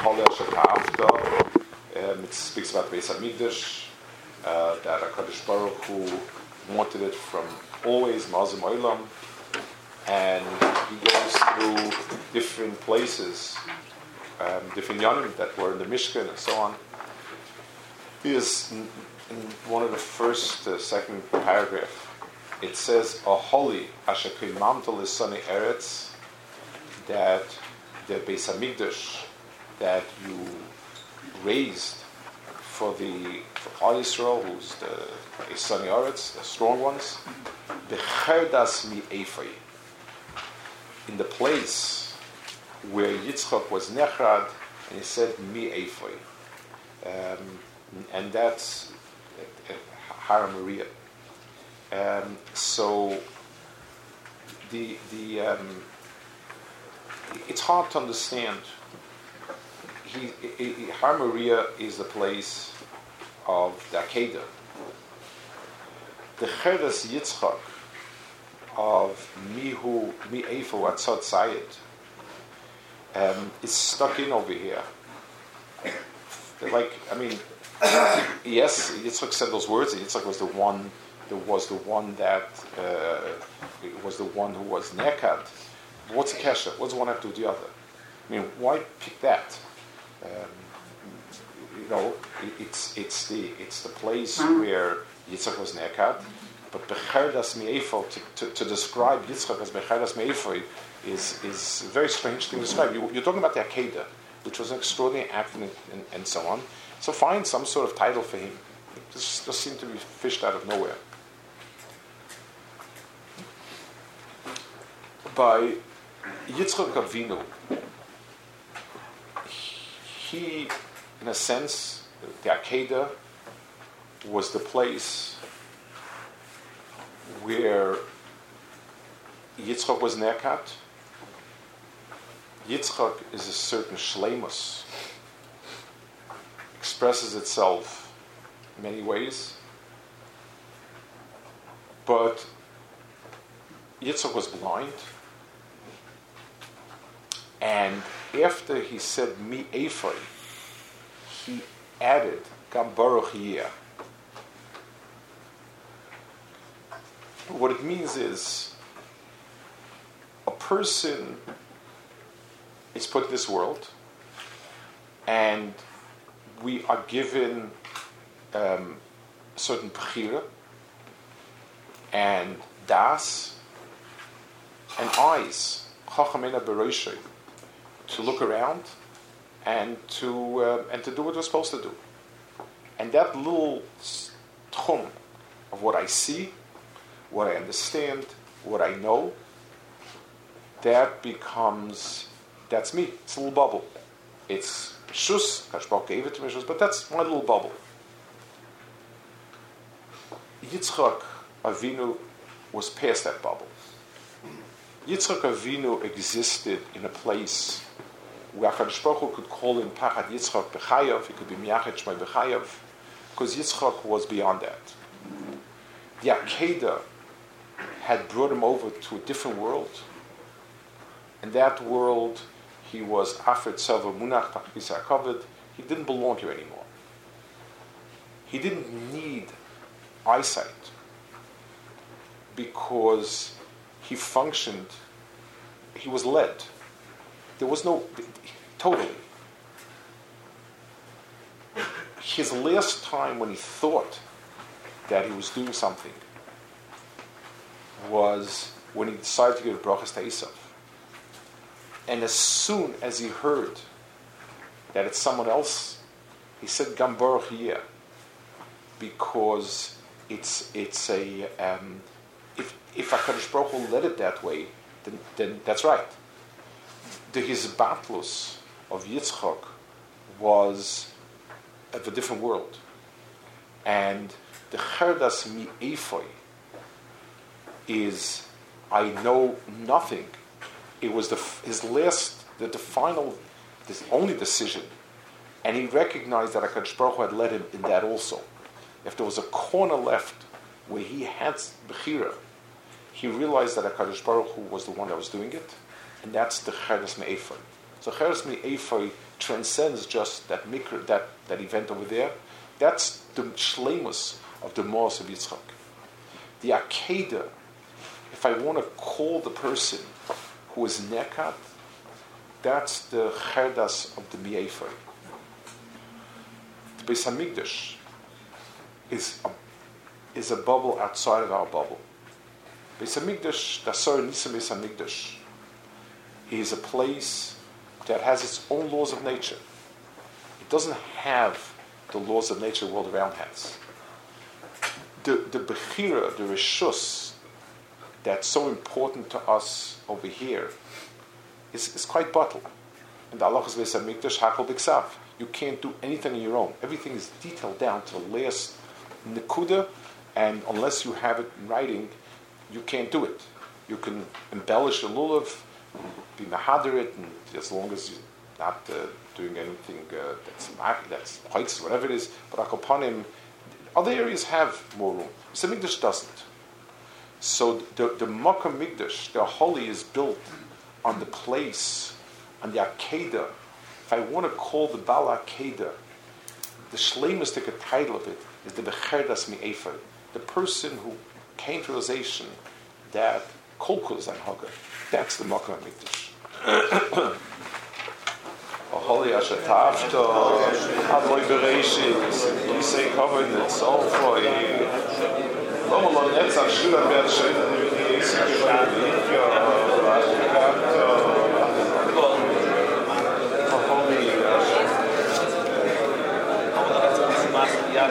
Aholeh Shekafta. Um, it speaks about Beis Hamikdash, uh, that HaKadosh Baruch Hu wanted it from always, Mazim Olam, and he goes through different places, um, different yanim that were in the Mishkan and so on. He is in, in one of the first, uh, second paragraph. It says, "A holy ashakimamtal is sunny eretz," that the Beis Hamikdash that you raised for the for Klal Yisrael, who's the sunny eretz, the strong ones, the cherdas mi efay, in the place where Yitzchak was nechrad, and he said mi efay, um, and that's Hara Maria. Um, so the the um, it's hard to understand. He, he, he, Har Moriah is the place of the Akedah. The Cheres Yitzchak of Mihu Mi'efu Atzot Zayid um, is stuck in over here. Like, I mean, yes, Yitzchak said those words. Yitzchak was the one. That was the one that uh, was the one who was nekad. What's the kesha? What does one have to do with the other? I mean, why pick that? Um, you know, it's it's the it's the place where Yitzchak was nekad, but becherdas me'efo to, to, to describe Yitzchak as becherdas me'efo is is a very strange thing to describe. You, are talking about the Akedah, which was an extraordinary act and, and, and so on. So find some sort of title for him. This just seemed to be fished out of nowhere. By Yitzchak Avinu, he, in a sense, the Akedah was the place where Yitzchak was nekat. Yitzchak is a certain shlemus, expresses itself in many ways, but Yitzchak was blind. And after he said mi ephoi, he added gam baruch What it means is a person is put in this world, and we are given um, certain pechira and das and eyes, chachamena beroshei, to look around and to uh, and to do what we're supposed to do. And that little tchum of what I see, what I understand, what I know, that becomes that's me. It's a little bubble. It's shus. Kashbok gave it to me, but that's my little bubble. Yitzchak Avinu was past that bubble. Yitzchak Avinu existed in a place where HaKadosh Baruch Hu could call him Pachad Yitzchak Bechayav, he could be Miachet Shmai Bechayav, because Yitzchak was beyond that. The Akedah had brought him over to a different world. In that world, he was Afet Seva Munach Tachbisa He didn't belong here anymore. He didn't need eyesight because he functioned, he was led. There was no, totally. His last time when he thought that he was doing something was when he decided to give brachas to Esav. And as soon as he heard that it's someone else, he said Gambar here because it's it's a um, if Hakadosh Baruch Hu led it that way, then, then that's right. The his batlus of Yitzchak was of a different world, and the cherdas mi efoi is I know nothing. It was the his last the, the final this only decision, and he recognized that Hakadosh Baruch Hu had led him in that also. If there was a corner left where he had bechira, he realized that HaKadosh Baruch Hu was the one that was doing it, and that's the Cheres Me'ephon. So Cheres Me'efoi transcends just that mikra, that, that event over there. That's the shlemus of the Mos of Yitzchak. The Akedah, if I want to call the person who is nekat, that's the cherdas of the Me'efoi. The Beis Hamikdash is a, is a bubble outside of our bubble. Beis Hamikdash, the Asar Nisa Beis is a place that has its own laws of nature. It doesn't have the laws of nature the world around has. The, the Bechira, the Rishus, that's so important to us over here, is, is quite bottled. And the Allah Beis Hamikdash, Hakol Biksav. You can't do anything on your own. Everything is detailed down to the last nikuda, and unless you have it in writing, you can't do it. You can embellish a lulav, be mahadirit, and as long as you're not uh, doing anything uh, that's that's heights, whatever it is. But akopanim, other areas have more room. Mikdash doesn't. So the the Makkah the holy, is built on the place, on the Akedah. If I want to call the Bal Akedah, the shlemistic title of it is the Becherdas Mi'efer, the person who came to realization that Kolkul is Hagar. That's the Makkah Mikdash. Holy Ashatavto, Adloi Bereshit, we say covered in it, so for Lama lo netzach Yikyo, Ja,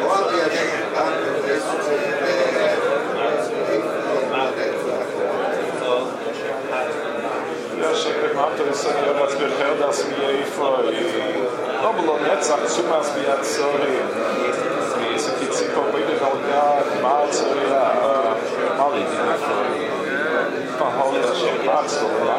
autorisē Jonas Birheldas vieifai. Abloneca sumās bija atsori. Iesakīts, ko bija kaut kā mācīja malīdinātāji. Paholīšiem pārstāvjā.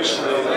Biyad,